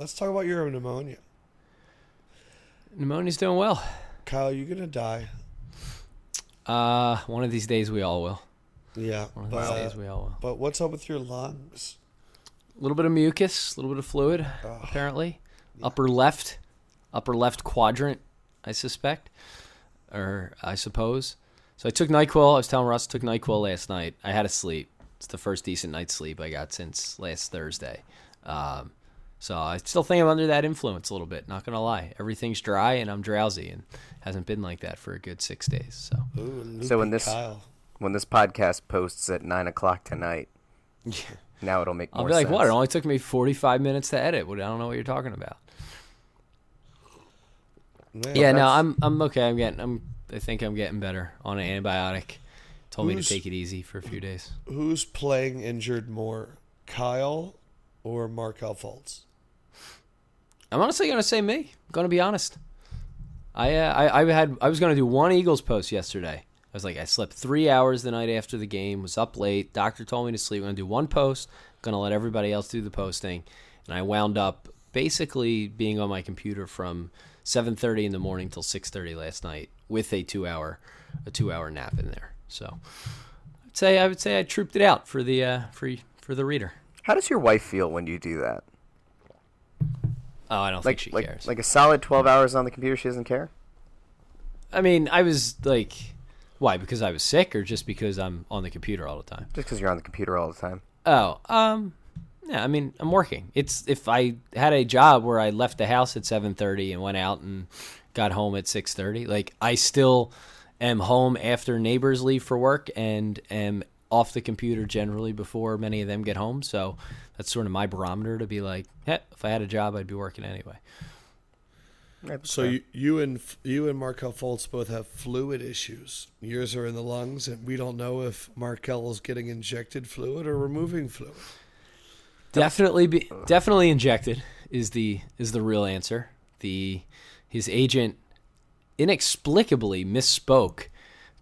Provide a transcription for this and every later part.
let's talk about your pneumonia. Pneumonia's doing well. Kyle, you're gonna die? Uh, one of these days we all will. Yeah, One of but, these days we all will. but what's up with your lungs? A little bit of mucus, a little bit of fluid, Ugh. apparently. Upper left, upper left quadrant, I suspect, or I suppose. So I took Nyquil. I was telling Russ, I took Nyquil last night. I had a sleep. It's the first decent night's sleep I got since last Thursday. Um, so I still think I'm under that influence a little bit. Not gonna lie, everything's dry and I'm drowsy, and hasn't been like that for a good six days. So Ooh, So when this- Kyle. When this podcast posts at nine o'clock tonight, now it'll make I'll more be like, sense. "What? It only took me 45 minutes to edit. I don't know what you're talking about." Man, yeah, no, I'm I'm okay. I'm getting I'm I think I'm getting better on an antibiotic. Told me to take it easy for a few days. Who's playing injured more, Kyle or Markelle Fultz? I'm honestly gonna say me. I'm gonna be honest. I uh, I I had I was gonna do one Eagles post yesterday. I was like I slept three hours the night after the game. Was up late. Doctor told me to sleep. I'm gonna do one post. Gonna let everybody else do the posting, and I wound up basically being on my computer from 7:30 in the morning till 6:30 last night with a two hour a two hour nap in there. So I'd say I would say I trooped it out for the uh, for for the reader. How does your wife feel when you do that? Oh, I don't Like, think she like, cares. like a solid twelve hours on the computer, she doesn't care. I mean, I was like, why? Because I was sick, or just because I'm on the computer all the time? Just because you're on the computer all the time. Oh, um, yeah. I mean, I'm working. It's if I had a job where I left the house at 7:30 and went out and got home at 6:30, like I still am home after neighbors leave for work and am off the computer generally before many of them get home. So that's sort of my barometer to be like, hey, if I had a job, I'd be working anyway. So you, you and you and Markelle Fultz both have fluid issues. Yours are in the lungs, and we don't know if Markelle is getting injected fluid or removing fluid. Definitely be definitely injected is the is the real answer. The his agent inexplicably misspoke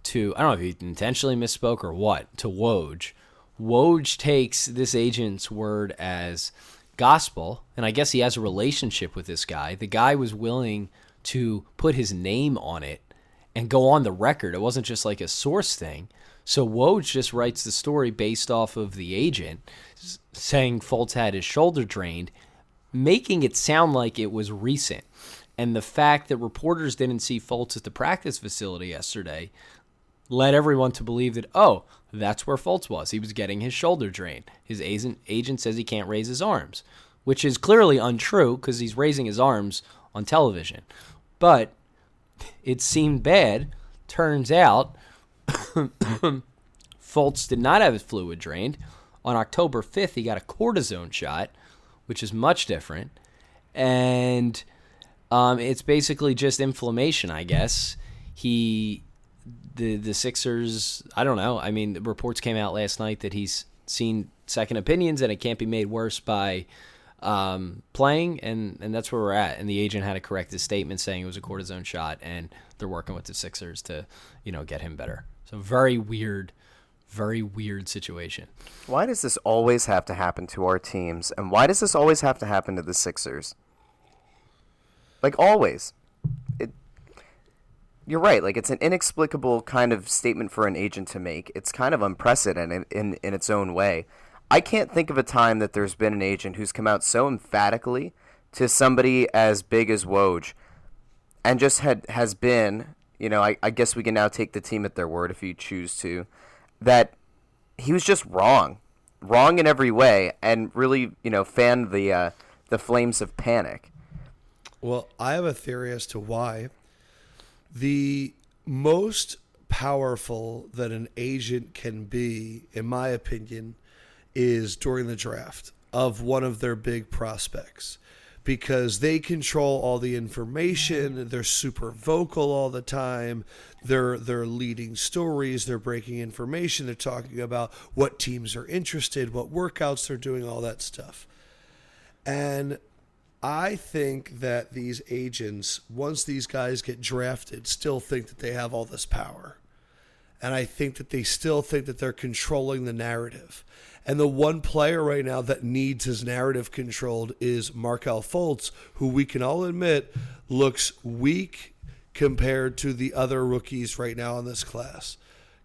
to I don't know if he intentionally misspoke or what to Woj. Woj takes this agent's word as gospel, and I guess he has a relationship with this guy. The guy was willing to put his name on it and go on the record. It wasn't just like a source thing. So Woj just writes the story based off of the agent saying Fultz had his shoulder drained, making it sound like it was recent. And the fact that reporters didn't see Fultz at the practice facility yesterday led everyone to believe that, oh, that's where Fultz was. He was getting his shoulder drained. His agent, agent says he can't raise his arms, which is clearly untrue because he's raising his arms on television. But it seemed bad. Turns out Fultz did not have his fluid drained. On October 5th, he got a cortisone shot, which is much different. And um, it's basically just inflammation, I guess. He, the the Sixers, I don't know. I mean, reports came out last night that he's seen second opinions and it can't be made worse by um, playing, and and that's where we're at. And the agent had to correct his statement saying it was a cortisone shot, and they're working with the Sixers to, you know, get him better. So very weird, very weird situation. Why does this always have to happen to our teams, and why does this always have to happen to the Sixers? Like always. You're right. Like it's an inexplicable kind of statement for an agent to make. It's kind of unprecedented in in its own way. I can't think of a time that there's been an agent who's come out so emphatically to somebody as big as Woj, and just had has been. You know, I, I guess we can now take the team at their word if you choose to. That he was just wrong, wrong in every way, and really, you know, fanned the uh, the flames of panic. Well, I have a theory as to why. The most powerful that an agent can be, in my opinion, is during the draft of one of their big prospects because they control all the information, they're super vocal all the time. They're they're leading stories, they're breaking information, they're talking about what teams are interested, what workouts they're doing, all that stuff. And I think that these agents, once these guys get drafted, still think that they have all this power. And I think that they still think that they're controlling the narrative. And the one player right now that needs his narrative controlled is Markelle Fultz, who we can all admit looks weak compared to the other rookies right now in this class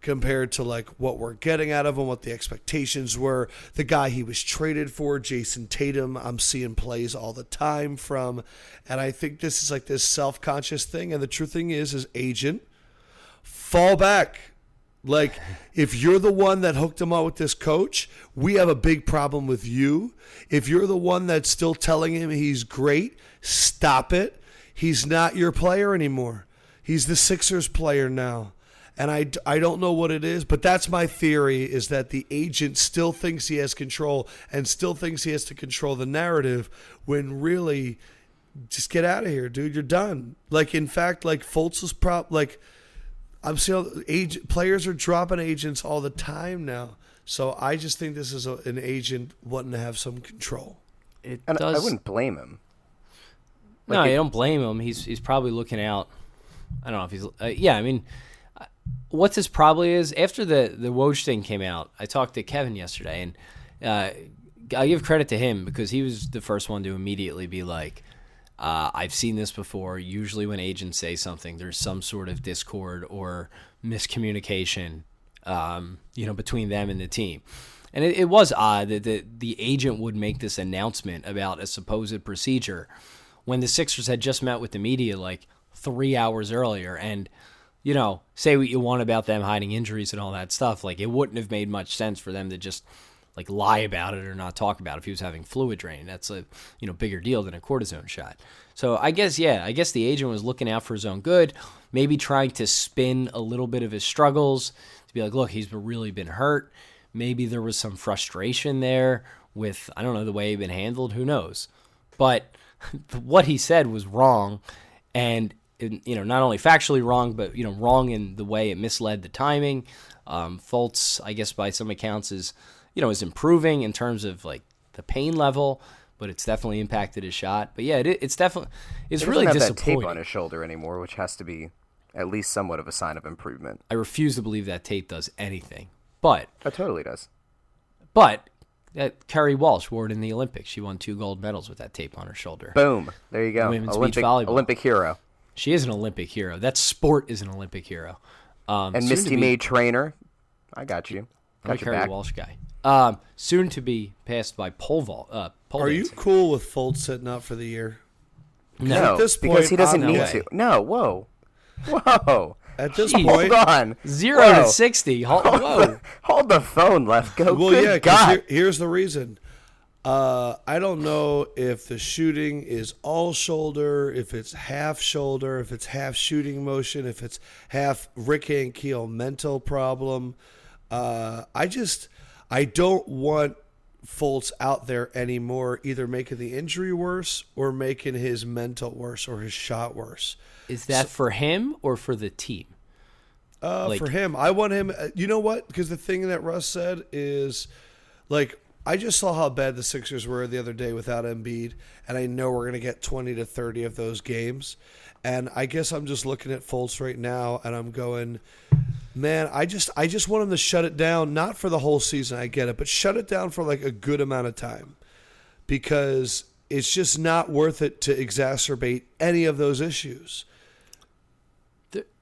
compared to like what we're getting out of him, what the expectations were. The guy he was traded for, Jayson Tatum, I'm seeing plays all the time from, and I think this is like this self conscious thing. And the true thing is, is agent, fall back. Like, if you're the one that hooked him up with this coach, we have a big problem with you. If you're the one that's still telling him he's great, stop it. He's not your player anymore. He's the Sixers player now and I, I don't know what it is, but that's my theory is that the agent still thinks he has control and still thinks he has to control the narrative when really just get out of here, dude. You're done. Like in fact, like Fultz is prop like I'm seeing age players are dropping agents all the time now. So I just think this is a, an agent wanting to have some control. It And does. I wouldn't blame him. no, like it- you don't blame him. He's he's probably looking out. I don't know if he's. Uh, yeah, I mean, what this probably is after the the Woj thing came out. I talked to Kevin yesterday, and uh, I give credit to him because he was the first one to immediately be like, uh, "I've seen this before. Usually, when agents say something, there's some sort of discord or miscommunication, um, you know, between them and the team." And it, it was odd that the, the agent would make this announcement about a supposed procedure when the Sixers had just met with the media like three hours earlier. And, you know, say what you want about them hiding injuries and all that stuff. Like, it wouldn't have made much sense for them to just like lie about it or not talk about it if he was having fluid drain. That's a, you know, bigger deal than a cortisone shot. So I guess, yeah, I guess the agent was looking out for his own good, maybe trying to spin a little bit of his struggles to be like, look, he's really been hurt. Maybe there was some frustration there with, I don't know, the way he'd been handled. Who knows? But what he said was wrong. And, you know, not only factually wrong, but, you know, wrong in the way it misled the timing. Um, Fultz, I guess, by some accounts, is, you know, is improving in terms of like the pain level, but it's definitely impacted his shot. But yeah, it, it's definitely, it's really have that tape on his shoulder anymore, which has to be at least somewhat of a sign of improvement. I refuse to believe that tape does anything. But It totally does. But that Kerri Walsh wore it in the Olympics. She won two gold medals with that tape on her shoulder. Boom. There you go. Olympic volleyball. Olympic hero. She is an Olympic hero. That sport is an Olympic hero. Um, And Misty be- May Treanor. I got you. I'm a Got Kerri. Walsh guy. Um, soon to be passed by pole vault. Uh, pole Are you cool with Fultz sitting out for the year? No, At this because he doesn't need no to. No, whoa. Whoa. At this Jeez. point, Hold on. Zero Whoa. to sixty. Hold, whoa. Hold the phone, left. Go. Well, Good yeah, 'cause God. here- here's the reason. Uh, I don't know if the shooting is all shoulder, if it's half shoulder, if it's half shooting motion, if it's half Rick and Keel mental problem. Uh, I just, I don't want Fultz out there anymore, either making the injury worse or making his mental worse or his shot worse. Is that for him or for the team? Uh, Like- for him, I want him. uh, You know what? Because the thing that Russ said is, like, I just saw how bad the Sixers were the other day without Embiid, and I know we're gonna get twenty to thirty of those games. And I guess I'm just looking at Fultz right now, and I'm going, man, I just, I just want him to shut it down, not for the whole season. I get it, but shut it down for like a good amount of time, because it's just not worth it to exacerbate any of those issues.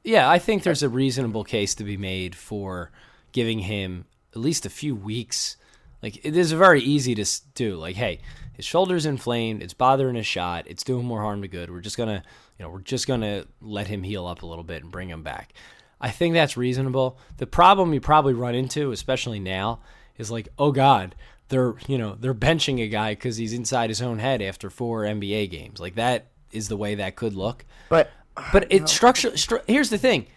Yeah, I think there's a reasonable case to be made for giving him at least a few weeks. Like it is very easy to do. Like, hey, his shoulder's inflamed, it's bothering his shot, it's doing more harm to good. We're just gonna, you know, we're just gonna let him heal up a little bit and bring him back. I think that's reasonable. The problem you probably run into, especially now, is like, oh God, they're you know they're benching a guy because he's inside his own head after four NBA games. Like that is the way that could look. But But it's structure. Stru- here's the thing.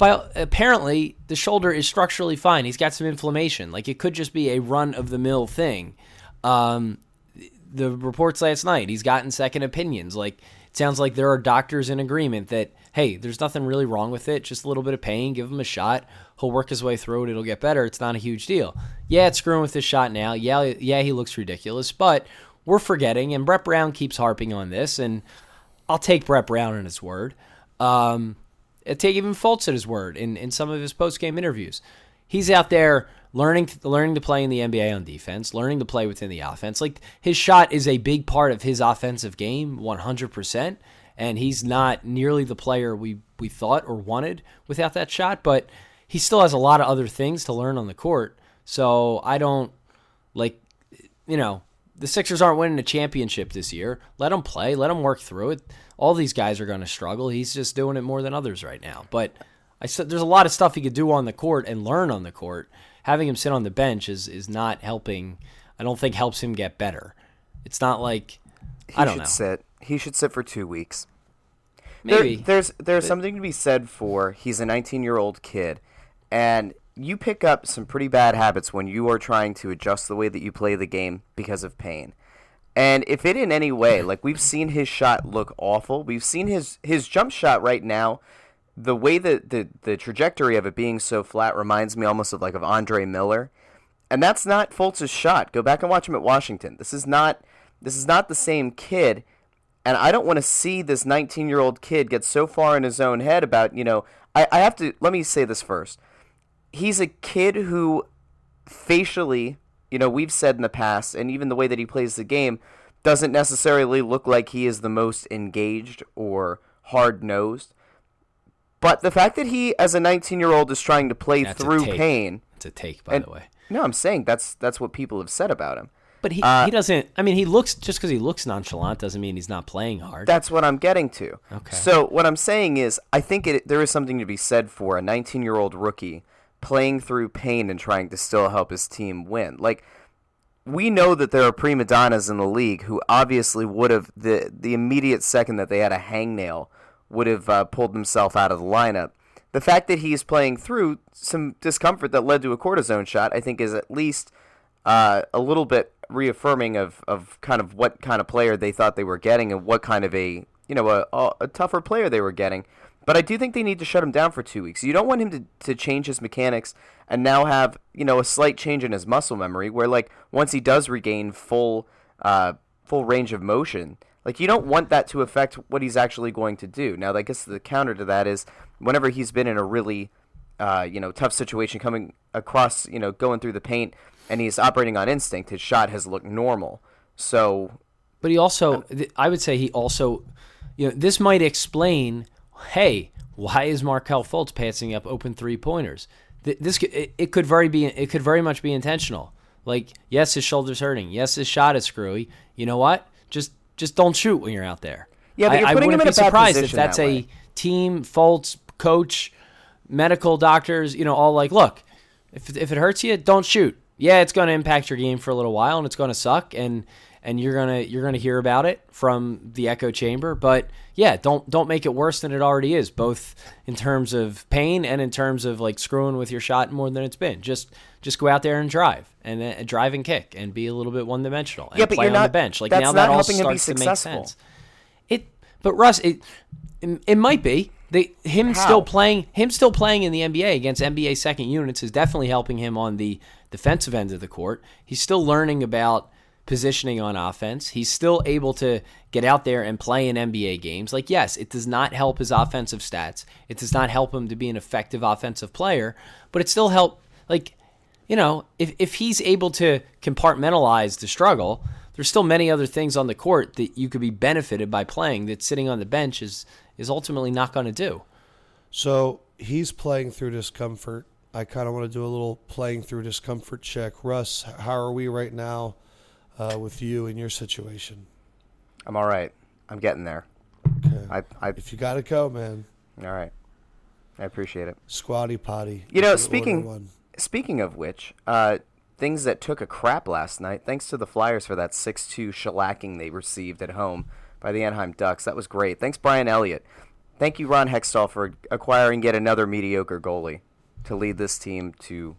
Apparently, the shoulder is structurally fine. He's got some inflammation. Like it could just be a run of the mill thing. Um, the reports last night, he's gotten second opinions. Like it sounds like there are doctors in agreement that hey, there's nothing really wrong with it. Just a little bit of pain. Give him a shot. He'll work his way through it. It'll get better. It's not a huge deal. Yeah, it's screwing with his shot now. Yeah, yeah, he looks ridiculous, but we're forgetting. And Brett Brown keeps harping on this, and I'll take Brett Brown on his word. Um, Uh, take even Fultz at his word in, in some of his post game interviews. He's out there learning learning to play in the NBA on defense, learning to play within the offense. Like his shot is a big part of his offensive game, 100%. And he's not nearly the player we, we thought or wanted without that shot, but he still has a lot of other things to learn on the court. So I don't like, you know, the Sixers aren't winning a championship this year. Let them play. Let them work through it. All these guys are going to struggle. He's just doing it more than others right now. But I said there's a lot of stuff he could do on the court and learn on the court. Having him sit on the bench is is not helping. I don't think helps him get better. It's not like He I don't should know. sit. He should sit for two weeks. Maybe There, there's there's something to be said for he's a 19 year old kid, and you pick up some pretty bad habits when you are trying to adjust the way that you play the game because of pain. And if it in any way, like we've seen his shot look awful, we've seen his his jump shot right now. The way that the the trajectory of it being so flat reminds me almost of like of Andre Miller, and that's not Fultz's shot. Go back and watch him at Washington. This is not this is not the same kid. And I don't want to see this 19 year old kid get so far in his own head about, you know, I, I have to, let me say this first. He's a kid who facially, you know, we've said in the past, and even the way that he plays the game, doesn't necessarily look like he is the most engaged or hard nosed. But the fact that he, as a 19 year old, is trying to play That's through pain. it's a take, by And, the way. no, I'm saying that's that's what people have said about him. But he, uh, he doesn't. I mean, he looks just because he looks nonchalant doesn't mean he's not playing hard. That's what I'm getting to. Okay. So what I'm saying is, I think it, there is something to be said for a 19 year old rookie playing through pain and trying to still help his team win. Like we know that there are prima donnas in the league who obviously would have the the immediate second that they had a hangnail would have uh, pulled themselves out of the lineup. The fact that he's playing through some discomfort that led to a cortisone shot, I think, is at least uh, a little bit reaffirming of, of kind of what kind of player they thought they were getting and what kind of a you know a, a, a tougher player they were getting. But I do think they need to shut him down for two weeks. You don't want him to, to change his mechanics and now have you know a slight change in his muscle memory, where like once he does regain full uh, full range of motion, like you don't want that to affect what he's actually going to do. Now, I guess the counter to that is whenever he's been in a really uh, you know tough situation coming across you know going through the paint and he's operating on instinct, his shot has looked normal. So But he also, I would say he also, you know, this might explain, hey, why is Markelle Fultz passing up open three pointers? This it, it could very be, it could very much be intentional. Like, yes, his shoulder's hurting. Yes, his shot is screwy. You know what? Just, just don't shoot when you're out there. Yeah, but you're I putting him wouldn't in a bad surprised if that's that a team, Fultz, coach, medical doctors, you know, all like, look, if if it hurts you, don't shoot. Yeah, it's going to impact your game for a little while, and it's going to suck, and and you're gonna you're gonna hear about it from the echo chamber. But yeah, don't don't make it worse than it already is, both in terms of pain and in terms of like screwing with your shot more than it's been. Just just go out there and drive and uh, drive and kick and be a little bit one dimensional and Yeah, but play you're on the not- bench. Like that's now not that all helping him be starts to make successful. sense. It, but Russ, it, it, it might be. They, him How? still playing, him still playing in the NBA against NBA second units is definitely helping him on the defensive end of the court. He's still learning about positioning on offense. He's still able to get out there and play in NBA games. Like, yes, it does not help his offensive stats. It does not help him to be an effective offensive player, but it still help. Like, you know, if if he's able to compartmentalize the struggle, there's still many other things on the court that you could be benefited by playing that sitting on the bench is is ultimately not going to do. So he's playing through discomfort. I kind of want to do a little playing through discomfort check. Russ, how are we right now uh, with you and your situation? I'm all right. I'm getting there. Okay. I, I if you got to go, man, all right. I appreciate it. squatty potty. You know, speaking one. speaking of which, uh, things that took a crap last night. Thanks to the Flyers for that six-two shellacking they received at home by the Anaheim Ducks. That was great. Thanks, Brian Elliott. Thank you, Ron Hextall, for acquiring yet another mediocre goalie to lead this team to,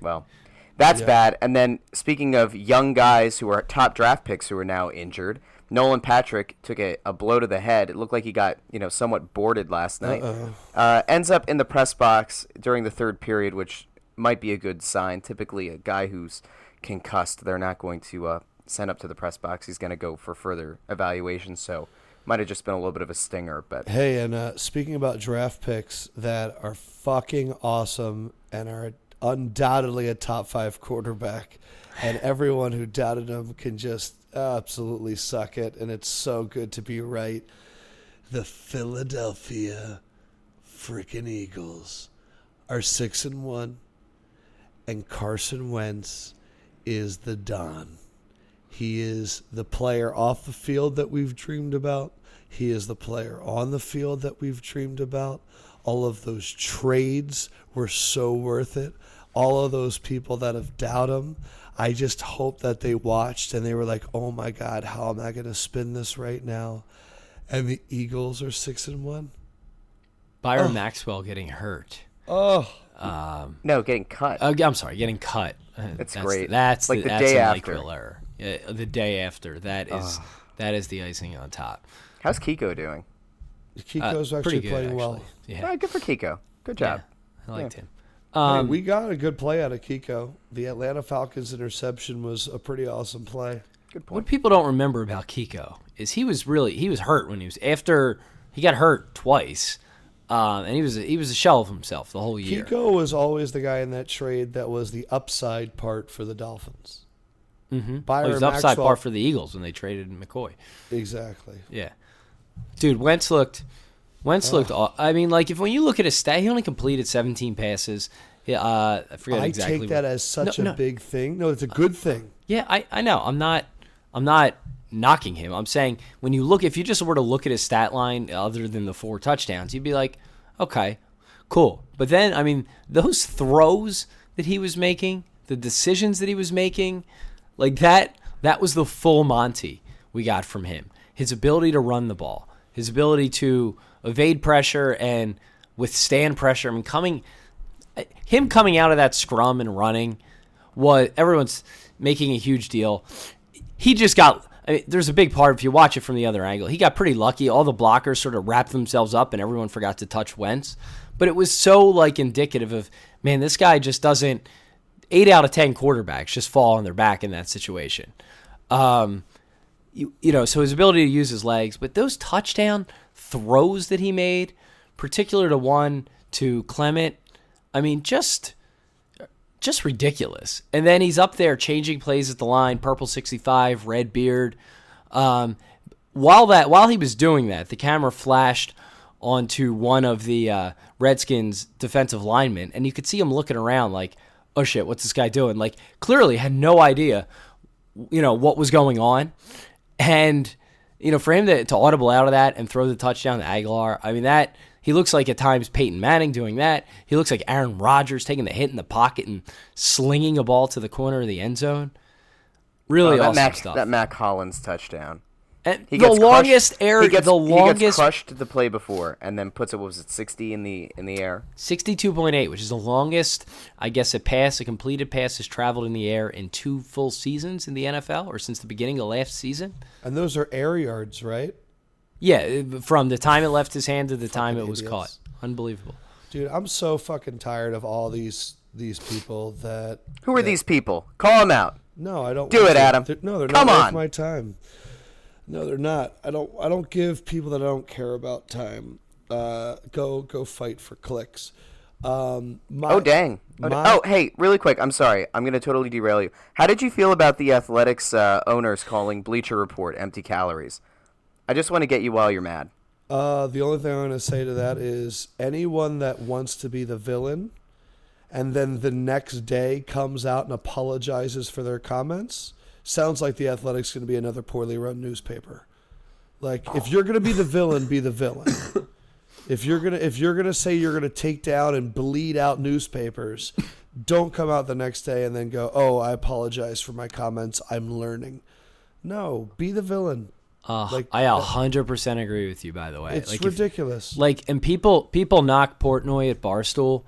well, that's Yeah. bad. And then speaking of young guys who are top draft picks who are now injured, Nolan Patrick took a, a blow to the head. It looked like he got you know somewhat boarded last night. Uh, ends up in the press box during the third period, which might be a good sign. Typically, a guy who's concussed, they're not going to uh, send up to the press box. He's going to go for further evaluation. So Might have just been a little bit of a stinger, but Hey, and uh, speaking about draft picks that are fucking awesome and are undoubtedly a top five quarterback, and everyone who doubted him can just absolutely suck it, and it's so good to be right. The Philadelphia freaking Eagles are six and one, and Carson Wentz is the Don. He is the player off the field that we've dreamed about. He is the player on the field that we've dreamed about. All of those trades were so worth it. All of those people that have doubted him, I just hope that they watched and they were like, "Oh my God, how am I going to spin this right now?" And the Eagles are six and one. Byron Maxwell getting hurt. Oh, no, getting cut. Uh, I'm sorry, getting cut. Uh, It's that's, great. That's Like the, the that's day a after. Error. Yeah, the day after. That is that is the icing on top. How's Kiko doing? Uh, Kiko's actually pretty good, playing actually. well. Yeah, Ah, good for Kiko. Good yeah, job. I liked him. Hey, Um, we got a good play out of Kiko. The Atlanta Falcons interception was a pretty awesome play. Good point. What people don't remember about Kiko is he was really he was hurt when he was after he got hurt twice, um, and he was he was a shell of himself the whole year. Kiko was always the guy in that trade that was the upside part for the Dolphins. Mm-hmm. Byron he was upside Maxwell- part for the Eagles when they traded McCoy. Exactly. Yeah, dude, Wentz looked Wentz looked. aw- I mean, like if when you look at his stat, he only completed 17 passes. Yeah, uh, I forget I exactly. take that what- as such No, a no. big thing. No, it's a good thing. Yeah, I, I know. I'm not I'm not knocking him. I'm saying when you look if you just were to look at his stat line other than the four touchdowns, you'd be like, okay, cool. But then I mean, those throws that he was making, the decisions that he was making, like that that was the full Monty we got from him. His ability to run the ball, his ability to evade pressure and withstand pressure. I mean, coming him coming out of that scrum and running what everyone's making a huge deal. He just got. I mean, there's a big part if you watch it from the other angle. He got pretty lucky. All the blockers sort of wrapped themselves up, and everyone forgot to touch Wentz. But it was so like indicative of man, this guy just doesn't. Eight out of ten quarterbacks just fall on their back in that situation. Um, you, you know, so his ability to use his legs, but those touchdown throws that he made, particular to one to Clement, I mean, just just ridiculous. And then he's up there changing plays at the line, purple 65, red beard. Um, while that while he was doing that, the camera flashed onto one of the uh, Redskins defensive linemen, and you could see him looking around like, "Oh shit, what's this guy doing?" Like clearly had no idea, you know, what was going on, and you know, for him to, to audible out of that and throw the touchdown to Agholor, I mean that he looks like at times Peyton Manning doing that. He looks like Aaron Rodgers taking the hit in the pocket and slinging a ball to the corner of the end zone. Really Oh, that awesome Mac stuff. that Mack Hollins touchdown. And He the gets longest crushed, air, He gets, the he gets longest crushed the play before, and then puts it. What was it? Sixty in the in the air. Sixty-two point eight, which is the longest, I guess, a pass, a completed pass, has traveled in the air in two full seasons in the NFL, or since the beginning of last season. And those are air yards, right? Yeah, from the time it left his hand to the time it was idiots. caught. Unbelievable. Dude, I'm so fucking tired of all these these people that Who are these people? Call them out. No, I don't Do want it, to. Adam. They're- no, they're Come not worth my time. No, they're not. I don't. I don't give people that I don't care about time. Uh, go go fight for clicks. Um, my, Oh dang! Oh, my- oh, hey, really quick. I'm sorry. I'm gonna totally derail you. How did you feel about the Athletics uh, owners calling Bleacher Report empty calories? I just want to get you while you're mad. Uh, the only thing I'm going to say to that is anyone that wants to be the villain, and then the next day comes out and apologizes for their comments, sounds like the Athletics going to be another poorly run newspaper. Like if you're going to be the villain, be the villain. If you're gonna if you're gonna say you're gonna take down and bleed out newspapers, don't come out the next day and then go, "Oh, I apologize for my comments. I'm learning." No, be the villain. Uh, Like, I a hundred percent agree with you. By the way, It's like if- ridiculous. like and people people knock Portnoy at Barstool,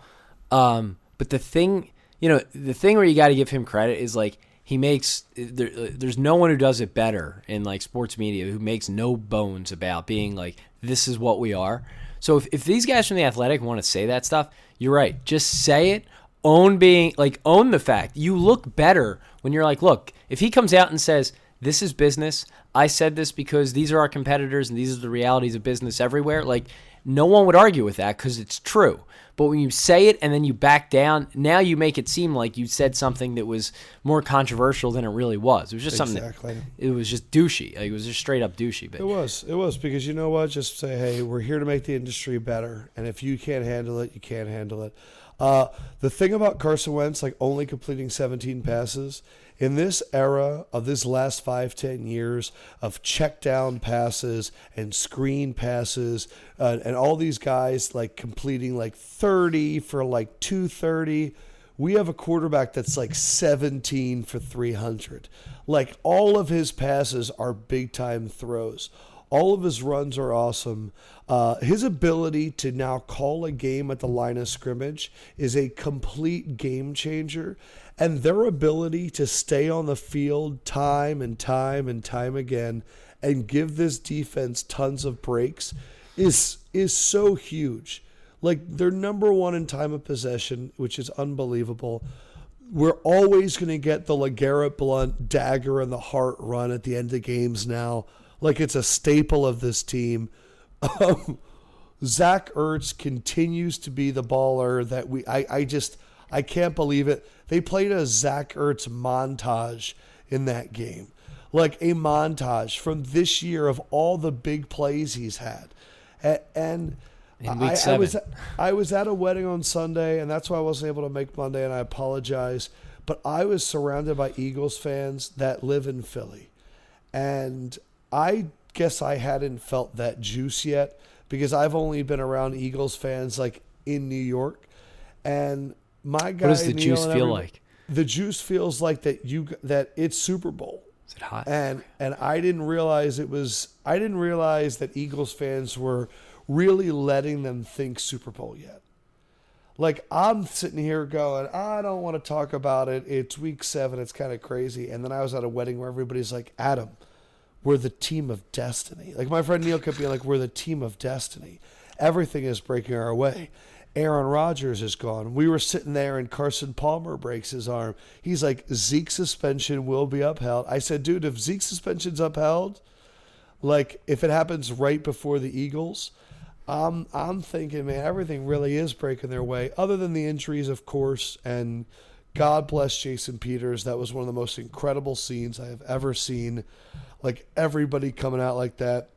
um, but the thing you know the thing where you got to give him credit is like he makes there, there's no one who does it better in like sports media who makes no bones about being like this is what we are. So if, if these guys from the Athletic want to say that stuff, you're right. Just say it. Own being like own the fact you look better when you're like, look, if he comes out and says this is business. I said this because these are our competitors and these are the realities of business everywhere. Like, no one would argue with that because it's true. But when you say it and then you back down, now you make it seem like you said something that was more controversial than it really was. It was just something. Exactly. That, it was just douchey. Like, it was just straight up douchey. But It was. It was because you know what? Just say, hey, we're here to make the industry better, and if you can't handle it, you can't handle it. Uh, the thing about Carson Wentz, like only completing 17 passes, in this era of this last five, ten years of check down passes and screen passes, uh, and all these guys like completing like 30 for like 230 we have a quarterback that's like 17 for 300. Like all of his passes are big time throws. All of his runs are awesome. Uh, his ability to now call a game at the line of scrimmage is a complete game changer. And their ability to stay on the field time and time and time again and give this defense tons of breaks is is so huge. Like they're number one in time of possession, which is unbelievable. We're always going to get the LeGarrette Blunt dagger in the heart run at the end of games now. Like it's a staple of this team. Um, Zach Ertz continues to be the baller that we. I, I just I can't believe it. They played a Zach Ertz montage in that game, like a montage from this year of all the big plays he's had, and. and I, I was I was at a wedding on Sunday, and that's why I wasn't able to make Monday, and I apologize. But I was surrounded by Eagles fans that live in Philly, and I guess I hadn't felt that juice yet because I've only been around Eagles fans like in New York, and my guy. what does the Neil juice feel like? The juice feels like that you that it's Super Bowl Is it hot? and and I didn't realize it was I didn't realize that Eagles fans were really letting them think Super Bowl yet. Like I'm sitting here going, I don't want to talk about it. It's week seven. It's kind of crazy. And then I was at a wedding where everybody's like, Adam, we're the team of destiny. Like my friend Neil kept being like, we're the team of destiny. Everything is breaking our way. Aaron Rodgers is gone. We were sitting there and Carson Palmer breaks his arm. He's like, Zeke's suspension will be upheld. I said, dude, if Zeke's suspension's upheld, like if it happens right before the Eagles, I'm I'm thinking, man, everything really is breaking their way. Other than the injuries, of course, and God bless Jason Peters. That was one of the most incredible scenes I have ever seen. Like everybody coming out like that.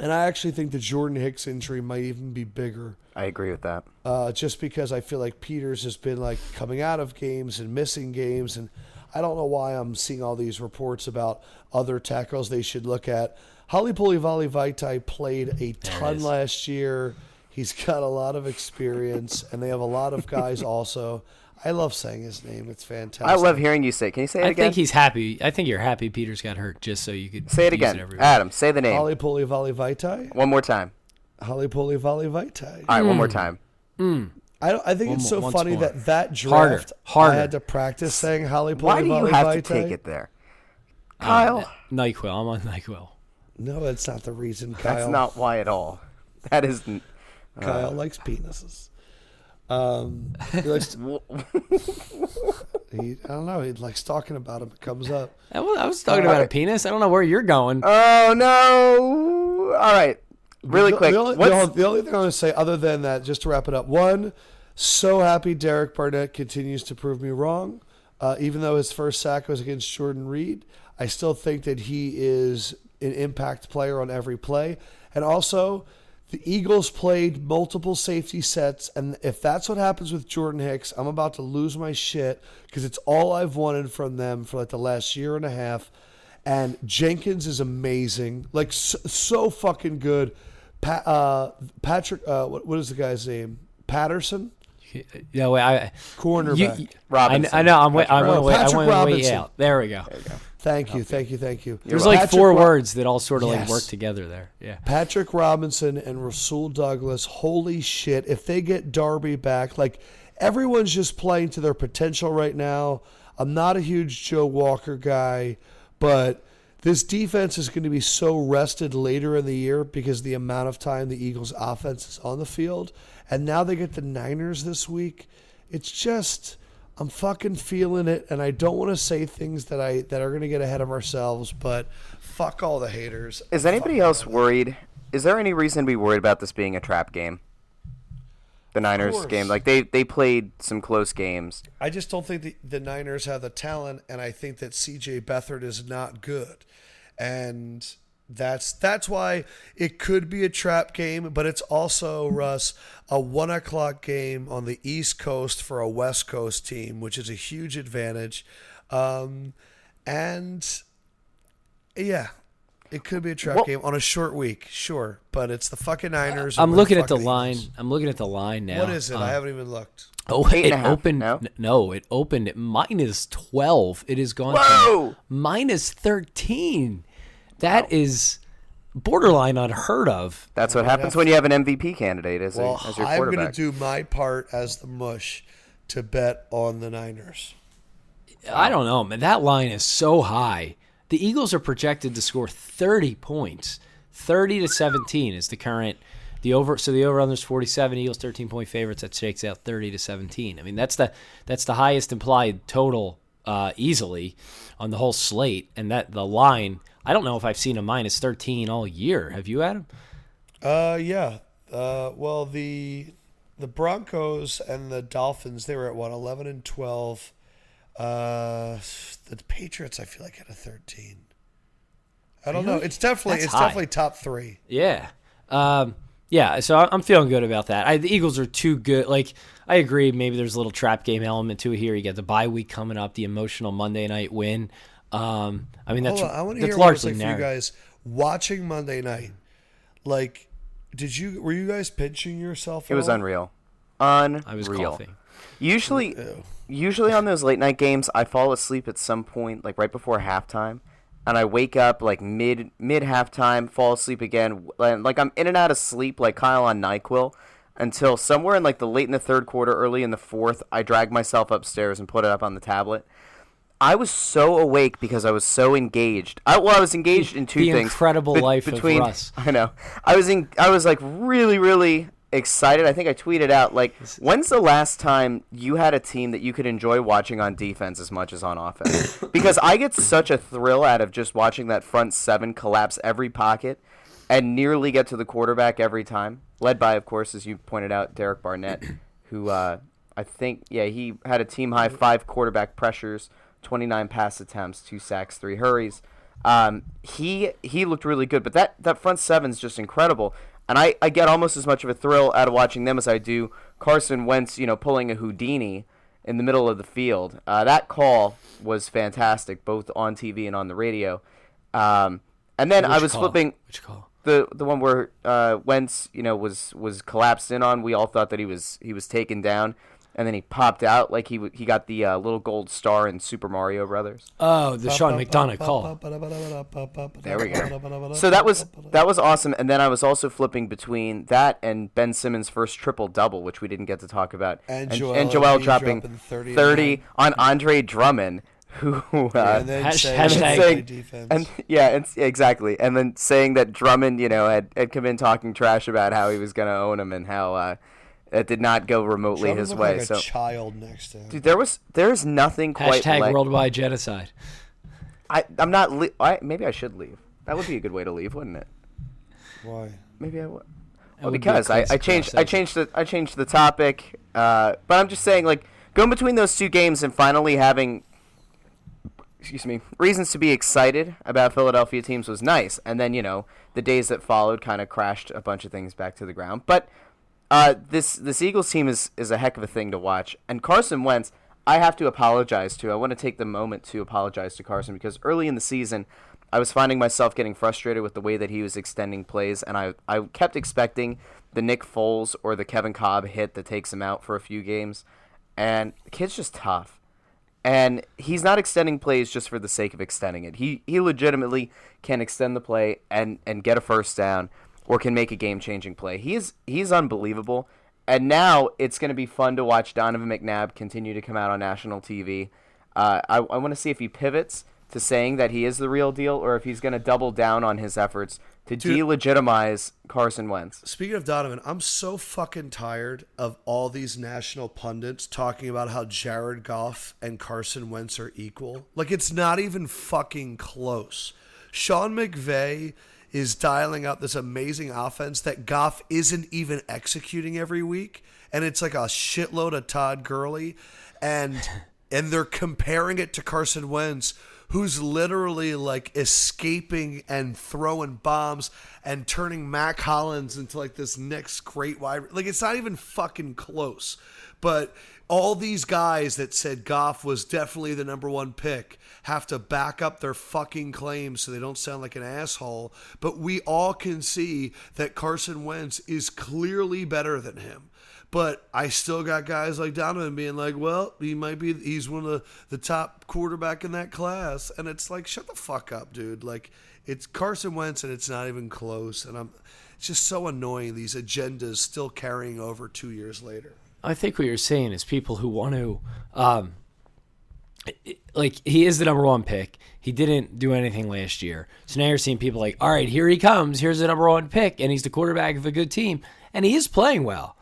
And I actually think the Jordan Hicks injury might even be bigger I agree with that. uh, just because I feel like Peters has been like coming out of games and missing games, and I don't know why I'm seeing all these reports about other tackles they should look at. Holly Vali Vaitai played a ton last year. He's got a lot of experience, and they have a lot of guys also. I love saying his name; it's fantastic. I love hearing you say. it. Can you say it I again? think he's happy. I think you're happy Peter's got hurt just so you could say it use again, everywhere. Adam. Say the name Holly Vali Vaitai. one more time. Holly Vali Vaitai. All right, one more hmm. time. Hmm. I don't, I think One it's so once funny more. that that draft harder. harder. I had to practice saying Holly Why do you Vali have to take it there, Uh, Kyle? Nyquil. I'm on Nyquil. No, that's not the reason. Kyle. That's not why at all. That is. n- uh, Kyle likes penises. Um, he likes. He, I don't know. He likes talking about him. It comes up. I was, I was talking about a penis. I don't know where you're going. Oh no! All right, really The- quick. The only, the, only, the only thing I'm going to say, other than that, just to wrap it up, one, so happy Derek Barnett continues to prove me wrong. Uh, even though his first sack was against Jordan Reed, I still think that he is an impact player on every play. And also, the Eagles played multiple safety sets, and if that's what happens with Jordan Hicks, I'm about to lose my shit because it's all I've wanted from them for like the last year and a half. And Jenkins is amazing, like so, so fucking good. Pa- uh, Patrick, uh, what, what is the guy's name? Patterson, Yeah, wait. I, cornerback. you, you- I, Robinson. kn- I know. I'm wait. I Patrick want to wait. I Patrick want to wait Robinson. out. There we go. Thank you, thank you, thank you. There's welcome. like Patrick four Ro- words that all sort of like work together there. Yeah. Patrick Robinson and Rasul Douglas, holy shit. If they get Darby back, like everyone's just playing to their potential right now. I'm not a huge Joe Walker guy, but this defense is going to be so rested later in the year because the amount of time the Eagles offense is on the field. And now they get the Niners this week. It's just I'm fucking feeling it, and I don't want to say things that I that are gonna get ahead of ourselves, but fuck all the haters. Is anybody Fuck else worried? Is there any reason to be worried about this being a trap game? The Niners game, like they they played some close games. I just don't think the, the Niners have the talent, and I think that C.J. Beathard is not good, and that's that's why it could be a trap game, but it's also Russ a one o'clock game on the East Coast for a West Coast team, which is a huge advantage, um, and yeah. It could be a trap Well- game on a short week, sure, but it's the fucking Niners. I'm looking fuck at the Eagles. line. I'm looking at the line now. What is it? Uh, I haven't even looked. Oh, Eight it and a half, opened. no? No, it opened at minus twelve. It has gone Whoa! to minus thirteen. That is borderline unheard of. That's what happens when you have an MVP candidate as, Well, a, as your I'm going to do my part as the mush to bet on the Niners. I don't know, man. That line is so high. The Eagles are projected to score 30 points. 30 to 17 is the current the over so the over under is 47 Eagles 13 point favorites that shakes out 30 to 17. I mean, that's the that's the highest implied total uh, easily on the whole slate and that the line I don't know if I've seen a minus 13 all year. Have you, Adam? Uh, yeah. Uh, well, the the Broncos and the Dolphins they were at what 11 and 12. Uh, the Patriots I feel like had a 13. I don't know. It's definitely That's it's high. definitely top three. Yeah. Um, yeah, so I'm feeling good about that. I, the Eagles are too good. Like, I agree. Maybe there's a little trap game element to it here. You got the bye week coming up, the emotional Monday night win. Um, I mean, that's Hold on, I want to hear what it's largely like for you guys watching Monday night. Like, did you were you guys pinching yourself? it was all? unreal. Unreal. I was coughing. Usually, usually on those late night games, I fall asleep at some point, like right before halftime, and I wake up like mid mid halftime, fall asleep again, and like I'm in and out of sleep, like Kyle on Nyquil, until somewhere in like the late in the third quarter, early in the fourth, I drag myself upstairs and put it up on the tablet. I was so awake because I was so engaged. I, well, I was engaged in two The things. incredible life of between, Russ. I know. I was in. I was like really, really excited. I think I tweeted out like, "When's the last time you had a team that you could enjoy watching on defense as much as on offense?" because I get such a thrill out of just watching that front seven collapse every pocket and nearly get to the quarterback every time. Led by, of course, as you pointed out, Derek Barnett, who uh, I think, yeah, he had a team high five quarterback pressures, 29 pass attempts, two sacks, three hurries. Um, he he looked really good, but that that front seven's just incredible, and I, I get almost as much of a thrill out of watching them as I do Carson Wentz, you know, pulling a Houdini in the middle of the field. Uh, that call was fantastic, both on TV and on the radio. Um, and then I was call? flipping Which call? the the one where uh, Wentz, you know, was was collapsed in on. We all thought that he was he was taken down, and then he popped out like he he got the uh, little gold star in Super Mario Brothers. Oh, the Sean McDonough call. There we go. So that was that was awesome. And then I was also flipping between that and Ben Simmons' first triple double, which we didn't get to talk about, And and, Joel and Joel dropping dropping 30 30 on Andre Drummond, who uh, and then Hash- hashtag- saying, defense. and yeah, it's, exactly. And then saying that Drummond, you know, had, had come in talking trash about how he was going to own him and how uh, it did not go remotely Drummond his looked way. like a so, child next to him. dude, there was there's nothing quite Hashtag like. worldwide genocide. I I'm not. Li- I, maybe I should leave. That would be a good way to leave, wouldn't it? Why? Maybe I would. Well, would be because I, I changed I changed the I changed the topic, uh, but I'm just saying like going between those two games and finally having excuse me reasons to be excited about Philadelphia teams was nice, and then you know the days that followed kind of crashed a bunch of things back to the ground. But uh, this this Eagles team is is a heck of a thing to watch, and Carson Wentz. I have to apologize to. I want to take the moment to apologize to Carson because early in the season, I was finding myself getting frustrated with the way that he was extending plays, and I, I kept expecting the Nick Foles or the Kevin Kolb hit that takes him out for a few games. And the kid's just tough. And he's not extending plays just for the sake of extending it. He he legitimately can extend the play and, and get a first down or can make a game changing play. He's he's unbelievable. And now it's going to be fun to watch Donovan McNabb continue to come out on national TV. Uh, I, I want to see if he pivots to saying that he is the real deal or if he's going to double down on his efforts to delegitimize Carson Wentz. Speaking of Donovan, I'm so fucking tired of all these national pundits talking about how Jared Goff and Carson Wentz are equal. Like it's not even fucking close. Sean McVay is dialing out this amazing offense that Goff isn't even executing every week, and it's like a shitload of Todd Gurley, and and they're comparing it to Carson Wentz who's literally like escaping and throwing bombs and turning Mack Hollins into like this next great wide. Like it's not even fucking close. But all these guys that said Goff was definitely the number one pick have to back up their fucking claims so they don't sound like an asshole. But we all can see that Carson Wentz is clearly better than him. But I still got guys like Donovan being like, well, he might be, he's one of the, the top quarterback in that class. And it's like, shut the fuck up, dude. Like, it's Carson Wentz and it's not even close. And I'm, it's just so annoying, these agendas still carrying over two years later. I think what you're saying is people who want to, um, like, he is the number one pick. He didn't do anything last year. So now you're seeing people like, all right, here he comes. Here's the number one pick. And he's the quarterback of a good team. And he is playing well.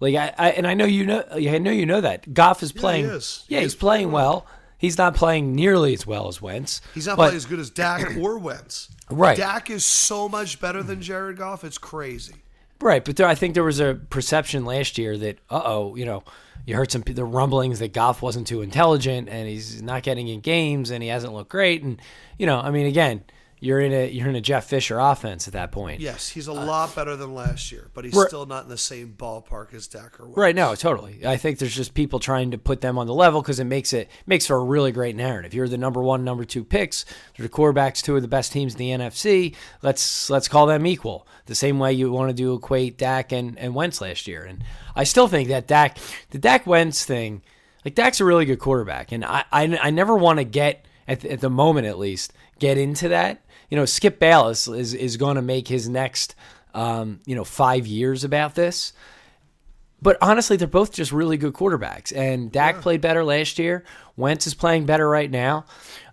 Like I, I, and I know you know, I know you know that Goff is playing. Yeah, is. yeah He he's is playing well. He's not playing nearly as well as Wentz. He's not but- playing as good as Dak or Wentz. Right. Dak is so much better than Jared Goff. It's crazy. Right, but there, I think there was a perception last year that, uh oh, you know, you heard some the rumblings that Goff wasn't too intelligent and he's not getting in games and he hasn't looked great. And you know, I mean, again, you're in a you're in a Jeff Fisher offense at that point. Yes, he's a uh, lot better than last year, but he's still not in the same ballpark as Dak or Wentz. Right, no, totally. I think there's just people trying to put them on the level because it makes it makes for a really great narrative. You're the number one, number two picks. The quarterbacks, two of the best teams in the NFC. Let's let's call them equal. The same way you want to do equate Dak and, and Wentz last year. And I still think that Dak the Dak Wentz thing, like Dak's a really good quarterback. And I I, I never want to get at the, at the moment at least get into that. You know, Skip Bayless is is going to make his next um, you know, five years about this. But honestly, they're both just really good quarterbacks. And Dak played better last year. Wentz is playing better right now.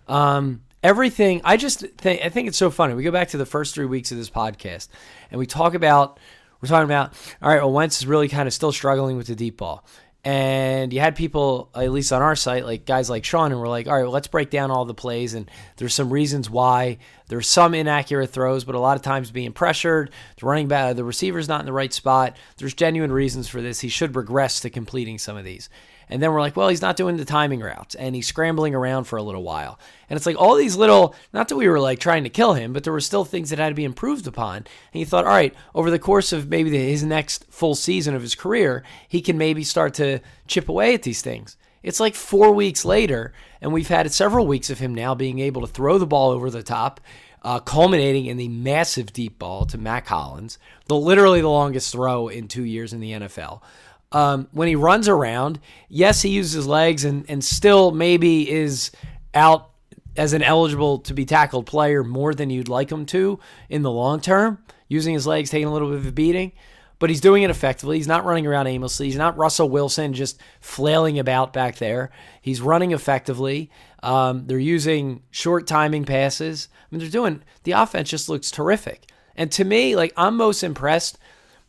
Um, everything. I just think I think it's so funny. We go back to the first three weeks of this podcast, and we talk about we're talking about all right. Well, Wentz is really kind of still struggling with the deep ball. And you had people, at least on our site, like guys like Sean, and we're like, all right, well, let's break down all the plays. And there's some reasons why. There's some inaccurate throws, but a lot of times being pressured, the running back, uh, the receiver's not in the right spot. There's genuine reasons for this. He should regress to completing some of these. And then we're like, well, he's not doing the timing routes and he's scrambling around for a little while. And it's like all these little, not that we were like trying to kill him, but there were still things that had to be improved upon. And you thought, all right, over the course of maybe the, his next full season of his career, he can maybe start to chip away at these things. It's like four weeks later, and we've had several weeks of him now being able to throw the ball over the top, uh, culminating in the massive deep ball to Mack Hollins, the literally the longest throw in two years in the NFL. Um, when he runs around, yes, he uses his legs and, and still maybe is out as an eligible to be tackled player more than you'd like him to in the long term, using his legs, taking a little bit of a beating. But he's doing it effectively. He's not running around aimlessly. He's not Russell Wilson just flailing about back there. He's running effectively. Um, they're using short timing passes. I mean, they're doing the offense just looks terrific. And to me, like I'm most impressed.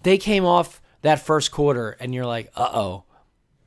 They came off that first quarter, and you're like, uh oh,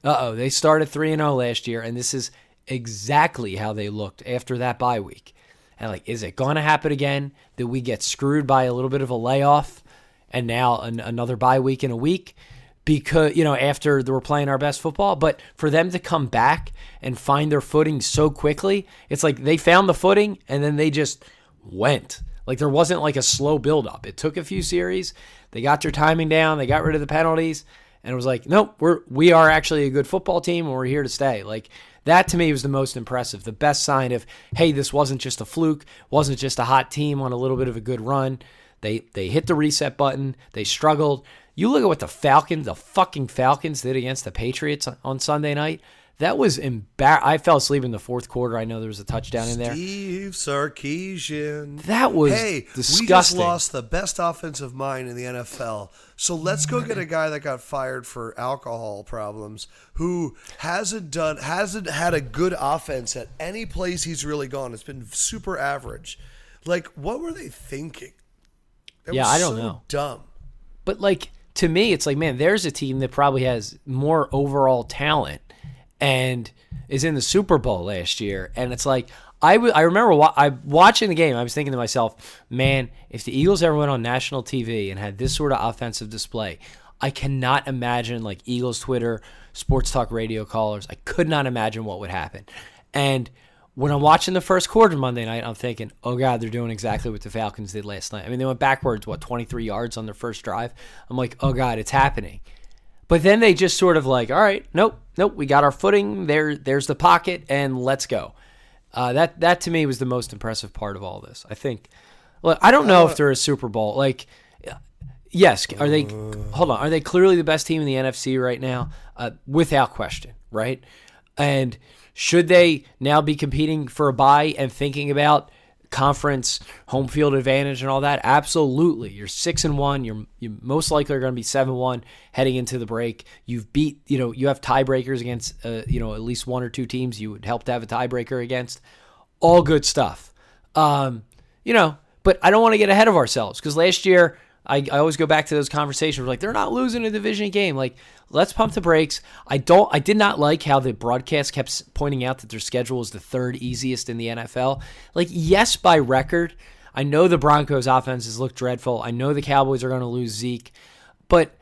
uh oh. They started three and zero last year, and this is exactly how they looked after that bye week. And like, is it going to happen again? That we get screwed by a little bit of a layoff, and now an, another bye week in a week because you know after they were playing our best football. But for them to come back and find their footing so quickly, it's like they found the footing and then they just went. Like there wasn't like a slow build up. It took a few series. They got their timing down. They got rid of the penalties, and it was like, nope, we're we are actually a good football team, and we're here to stay. Like that to me was the most impressive. The best sign of hey, this wasn't just a fluke, wasn't just a hot team on a little bit of a good run. They they hit the reset button. They struggled. You look at what the Falcons, the fucking Falcons, did against the Patriots on Sunday night. That was embar. I fell asleep in the fourth quarter. I know there was a touchdown in there. Steve Sarkisian. That was hey, we just lost the best offensive mind in the NFL. So let's go get a guy that got fired for alcohol problems, who hasn't done, hasn't had a good offense at any place he's really gone. It's been super average. Like, what were they thinking? That Yeah, was I don't so know. Dumb. But like to me, it's like, man, there's a team that probably has more overall talent and is in the Super Bowl last year, and it's like I w- I remember wa- I watching the game. I was thinking to myself, man, if the Eagles ever went on national TV and had this sort of offensive display, I cannot imagine like Eagles Twitter, sports talk radio callers. I could not imagine what would happen, and. When I'm watching the first quarter Monday night, I'm thinking, "Oh God, they're doing exactly what the Falcons did last night." I mean, they went backwards, what, 23 yards on their first drive. I'm like, "Oh God, it's happening." But then they just sort of like, all right, nope, nope, we got our footing. There, there's the pocket, and let's go. Uh, that that to me was the most impressive part of all this. I think. Look, I don't know if they're a Super Bowl. Like, yes, are they? Hold on, are they clearly the best team in the NFC right now? Uh, without question, right? And should they now be competing for a bye and thinking about conference home field advantage and all that? Absolutely. You're six and one. You're you most likely are going to be seven one heading into the break. You've beat you know you have tiebreakers against uh, you know at least one or two teams you would help to have a tiebreaker against. All good stuff. Um, you know, but I don't want to get ahead of ourselves because last year I, I always go back to those conversations like they're not losing a division game. Like let's pump the brakes. I don't. I did not like how the broadcast kept pointing out that their schedule is the third easiest in the NFL. Like yes, by record, I know the Broncos' offenses look dreadful. I know the Cowboys are going to lose Zeke, but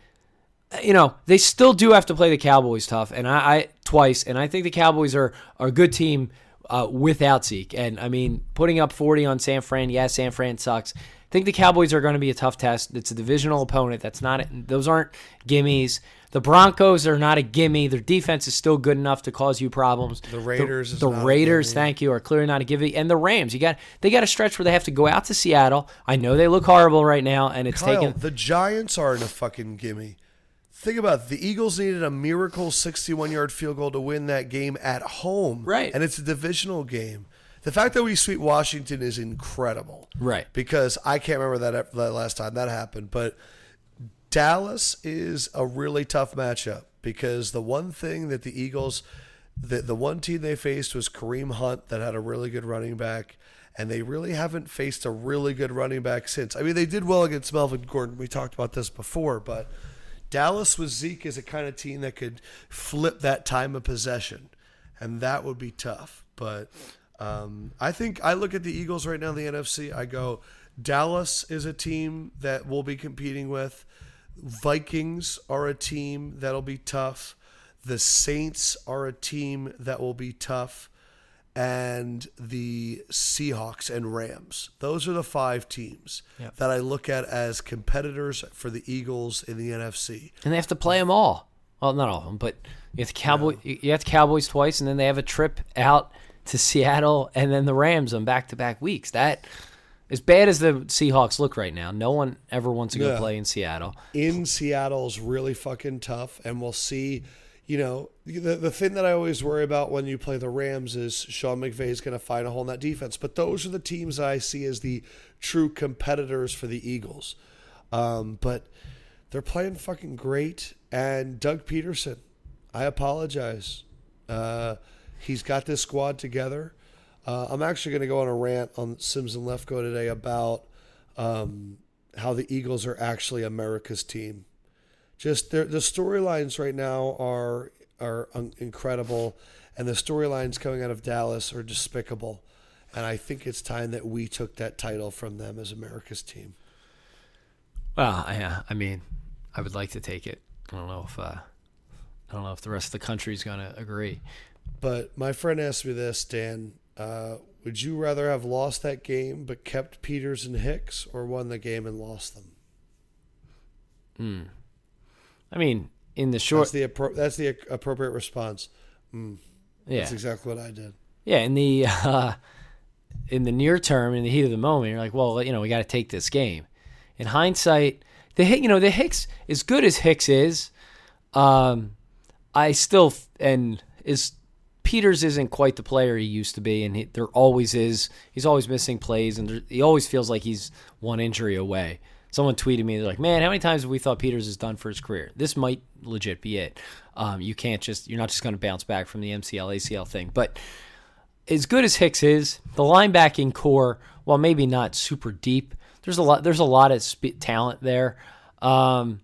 you know they still do have to play the Cowboys tough, and I, I twice, and I think the Cowboys are are a good team uh, without Zeke. And I mean, putting up forty on San Fran, yeah, San Fran sucks. I think the Cowboys are going to be a tough test. It's a divisional opponent. That's not those aren't gimmies. The Broncos are not a gimme. Their defense is still good enough to cause you problems. The Raiders the, is the not Raiders, thank you, are clearly not a gimme. And the Rams, you got they got a stretch where they have to go out to Seattle. I know they look horrible right now, and it's Kyle, taken the Giants aren't a fucking gimme. Think about it. The Eagles needed a miracle 61 yard field goal to win that game at home. Right. And it's a divisional game. The fact that we sweep Washington is incredible. Right. Because I can't remember that, that last time that happened. But Dallas is a really tough matchup because the one thing that the Eagles, the, the one team they faced was Kareem Hunt that had a really good running back. And they really haven't faced a really good running back since. I mean, they did well against Melvin Gordon. We talked about this before, but Dallas with Zeke is a kind of team that could flip that time of possession, and that would be tough. But um, I think I look at the Eagles right now in the NFC. I go, Dallas is a team that we'll be competing with. Vikings are a team that'll be tough. The Saints are a team that will be tough. And the Seahawks and Rams. Those are the five teams Yep. that I look at as competitors for the Eagles in the NFC. and they have to play them all. Well, not all of them, but you have the Cowboy. You have the Cowboys twice, and then they have a trip out to Seattle, and then the Rams on back-to-back weeks. That, as bad as the Seahawks look right now, no one ever wants to go Yeah. play in Seattle. in Seattle is really fucking tough, and we'll see. You know, the the thing that I always worry about when you play the Rams is Sean McVay is going to find a hole in that defense. But those are the teams I see as the true competitors for the Eagles. Um, but they're playing fucking great, and Doug Pederson, I apologize. Uh, he's got this squad together. Uh, I'm actually going to go on a rant on Simms and Lefkoe today about um, how the Eagles are actually America's team. Just the storylines right now are are un- incredible, and the storylines coming out of Dallas are despicable. And I think it's time that we took that title from them as America's team. Well, yeah, I mean, I would like to take it. I don't know if uh, I don't know if the rest of the country is going to agree. But my friend asked me this, Dan. Uh, would you rather have lost that game but kept Peters and Hicks, or won the game and lost them? I mean, in the short, That's the appro- that's the appropriate response. yeah, That's exactly what I did. yeah, in the uh, in the near term, in the heat of the moment, you're like, well, you know, we got to take this game. In hindsight, the you know, the Hicks, as good as Hicks is, um, I still and is Peters isn't quite the player he used to be, and he, there always is. He's always missing plays, and there, he always feels like he's one injury away. Someone tweeted me, they're like, "Man, how many times have we thought Peters is done for his career? This might legit be it. Um, you can't just, you're not just going to bounce back from the MCL ACL thing, but." as good as Hicks is, the linebacking core, while maybe not super deep, there's a lot there's a lot of sp- talent there. Um,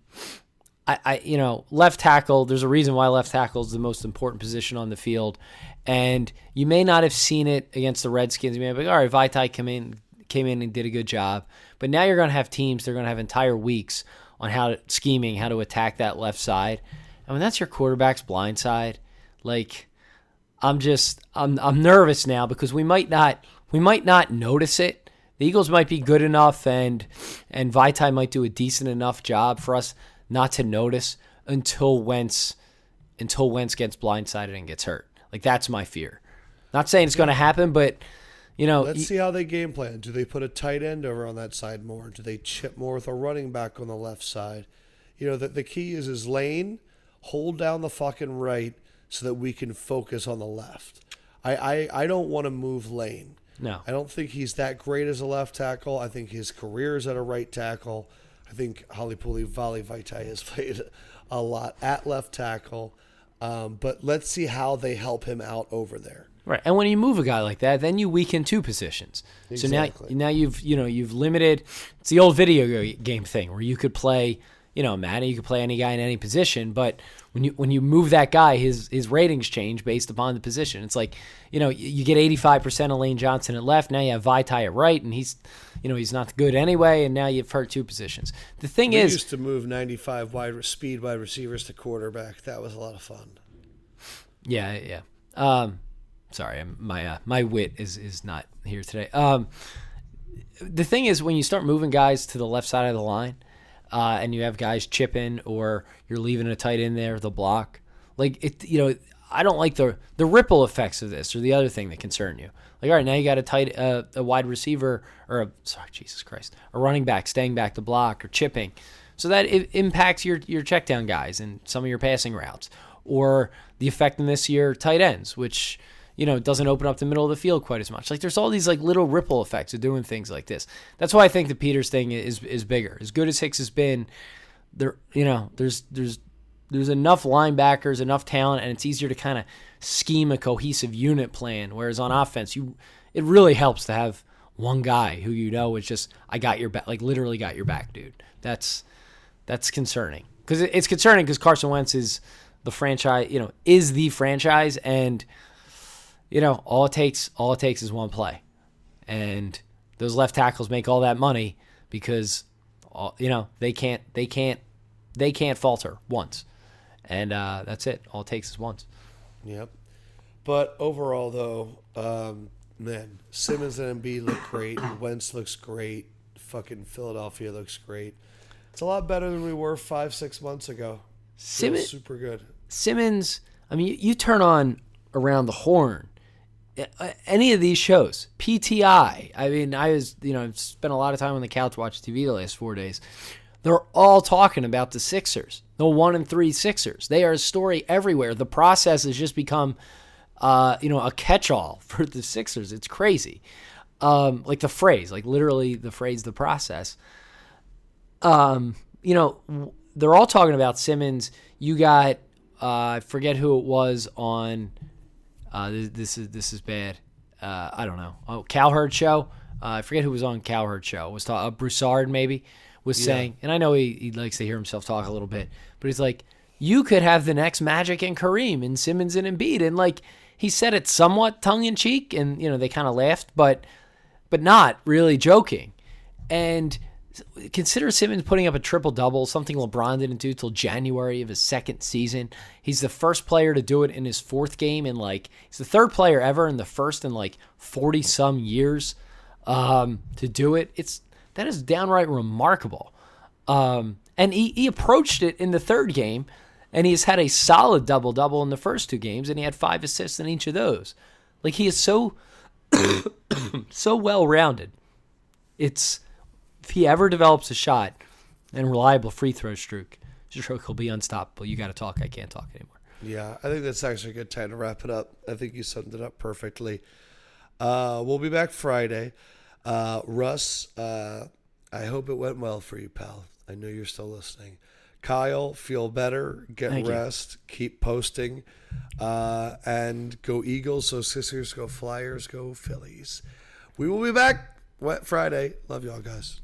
I, I you know left tackle. There's a reason why left tackle is the most important position on the field, and you may not have seen it against the Redskins. You may be like, all right, Vaitai came in came in and did a good job, but now you're going to have teams. They're going to have entire weeks on how to, scheming how to attack that left side. I mean that's your quarterback's blind side. Like I'm just I'm I'm nervous now because we might not we might not notice it. The Eagles might be good enough and and Vaitai might do a decent enough job for us not to notice until Wentz until Wentz gets blindsided and gets hurt. Like that's my fear. Not saying it's going to happen, but you know, let's see how they game plan. Do they put a tight end over on that side more? Do they chip more with a running back on the left side? You know, the, the key is his lane, hold down the fucking right so that we can focus on the left. I, I, I don't want to move Lane. No. I don't think he's that great as a left tackle. I think his career is at a right tackle. I think Holly Halipuli Vali Vaitai has played a lot at left tackle. Um, but let's see how they help him out over there. Right, and when you move a guy like that, then you weaken two positions. Exactly. So now, now you've you know you've limited. It's the old video game thing where you could play, you know, Madden. You could play any guy in any position, but when you when you move that guy, his his ratings change based upon the position. It's like you know you get eighty five percent of Lane Johnson at left. Now you have Vaitai at right, and he's you know he's not good anyway. And now you've hurt two positions. The thing We is, used to move 95 wide speed wide receivers to quarterback. That was a lot of fun. Yeah, yeah. Um, sorry, my uh, my wit is is not here today. Um, the thing is, when you start moving guys to the left side of the line, uh, and you have guys chipping, or you're leaving a tight end there, the block, like it, you know, I don't like the the ripple effects of this, or the other thing that concern you. Like, all right, now you got a tight, uh, a wide receiver, or a sorry, Jesus Christ, a running back staying back the block or chipping, so that it impacts your your check down guys and some of your passing routes, or the effectiveness of your tight ends, which you know doesn't open up the middle of the field quite as much. Like there's all these like little ripple effects of doing things like this. That's why I think the Peters thing is is bigger. As good as Hicks has been, there you know there's there's there's enough linebackers, enough talent, and it's easier to kind of scheme a cohesive unit plan. Whereas on offense, you it really helps to have one guy who you know is just I got your back, like literally got your back, dude. That's that's concerning because it's concerning because Carson Wentz is the franchise, you know, is the franchise, and you know all it takes all it takes is one play, and those left tackles make all that money because all, you know they can't they can't they can't falter once, and uh, that's it. All it takes is once. Yep. But overall, though, um, man, Simmons and Embiid look great. Wentz looks great. Fucking Philadelphia looks great. It's a lot better than we were five, six months ago. Feels Simmons, super good. Simmons. I mean, you, you turn on around the horn. Any of these shows, PTI. I mean, I was you know I've spent a lot of time on the couch watching TV the last four days. They're all talking about the Sixers, the one and three Sixers. They are a story everywhere. The process has just become, uh, you know, a catch-all for the Sixers. It's crazy. Um, like the phrase, like literally the phrase, the process. Um, you know, they're all talking about Simmons. You got, uh, I forget who it was on. Uh, this, this is this is bad. Uh, I don't know. Oh, Cowherd show. Uh, I forget who was on Cowherd show. It was ta- uh, Broussard maybe was saying, and I know he, he likes to hear himself talk a little bit, but he's like, you could have the next Magic and Kareem and Simmons and Embiid, and like he said it somewhat tongue in cheek, and you know they kind of laughed, but but not really joking. And consider Simmons putting up a triple double, something LeBron didn't do till January of his second season. He's the first player to do it in his fourth game, and like he's the third player ever in the first in like forty some years um, to do it. It's that is downright remarkable. Um, and he, he approached it in the third game, and he has had a solid double double in the first two games, and he had five assists in each of those. Like he is so so well rounded. It's if he ever develops a shot and reliable free throw stroke, stroke will be unstoppable. You got to talk. I can't talk anymore. Yeah, I think that's actually a good time to wrap it up. I think you summed it up perfectly. Uh, we'll be back Friday. Uh, Russ, uh, I hope it went well for you, pal. I know you're still listening. Kyle, feel better, get Thank you. rest, keep posting, uh, and go Eagles. So Sixers, go Flyers, go Phillies. We will be back Wet Friday. Love y'all, guys.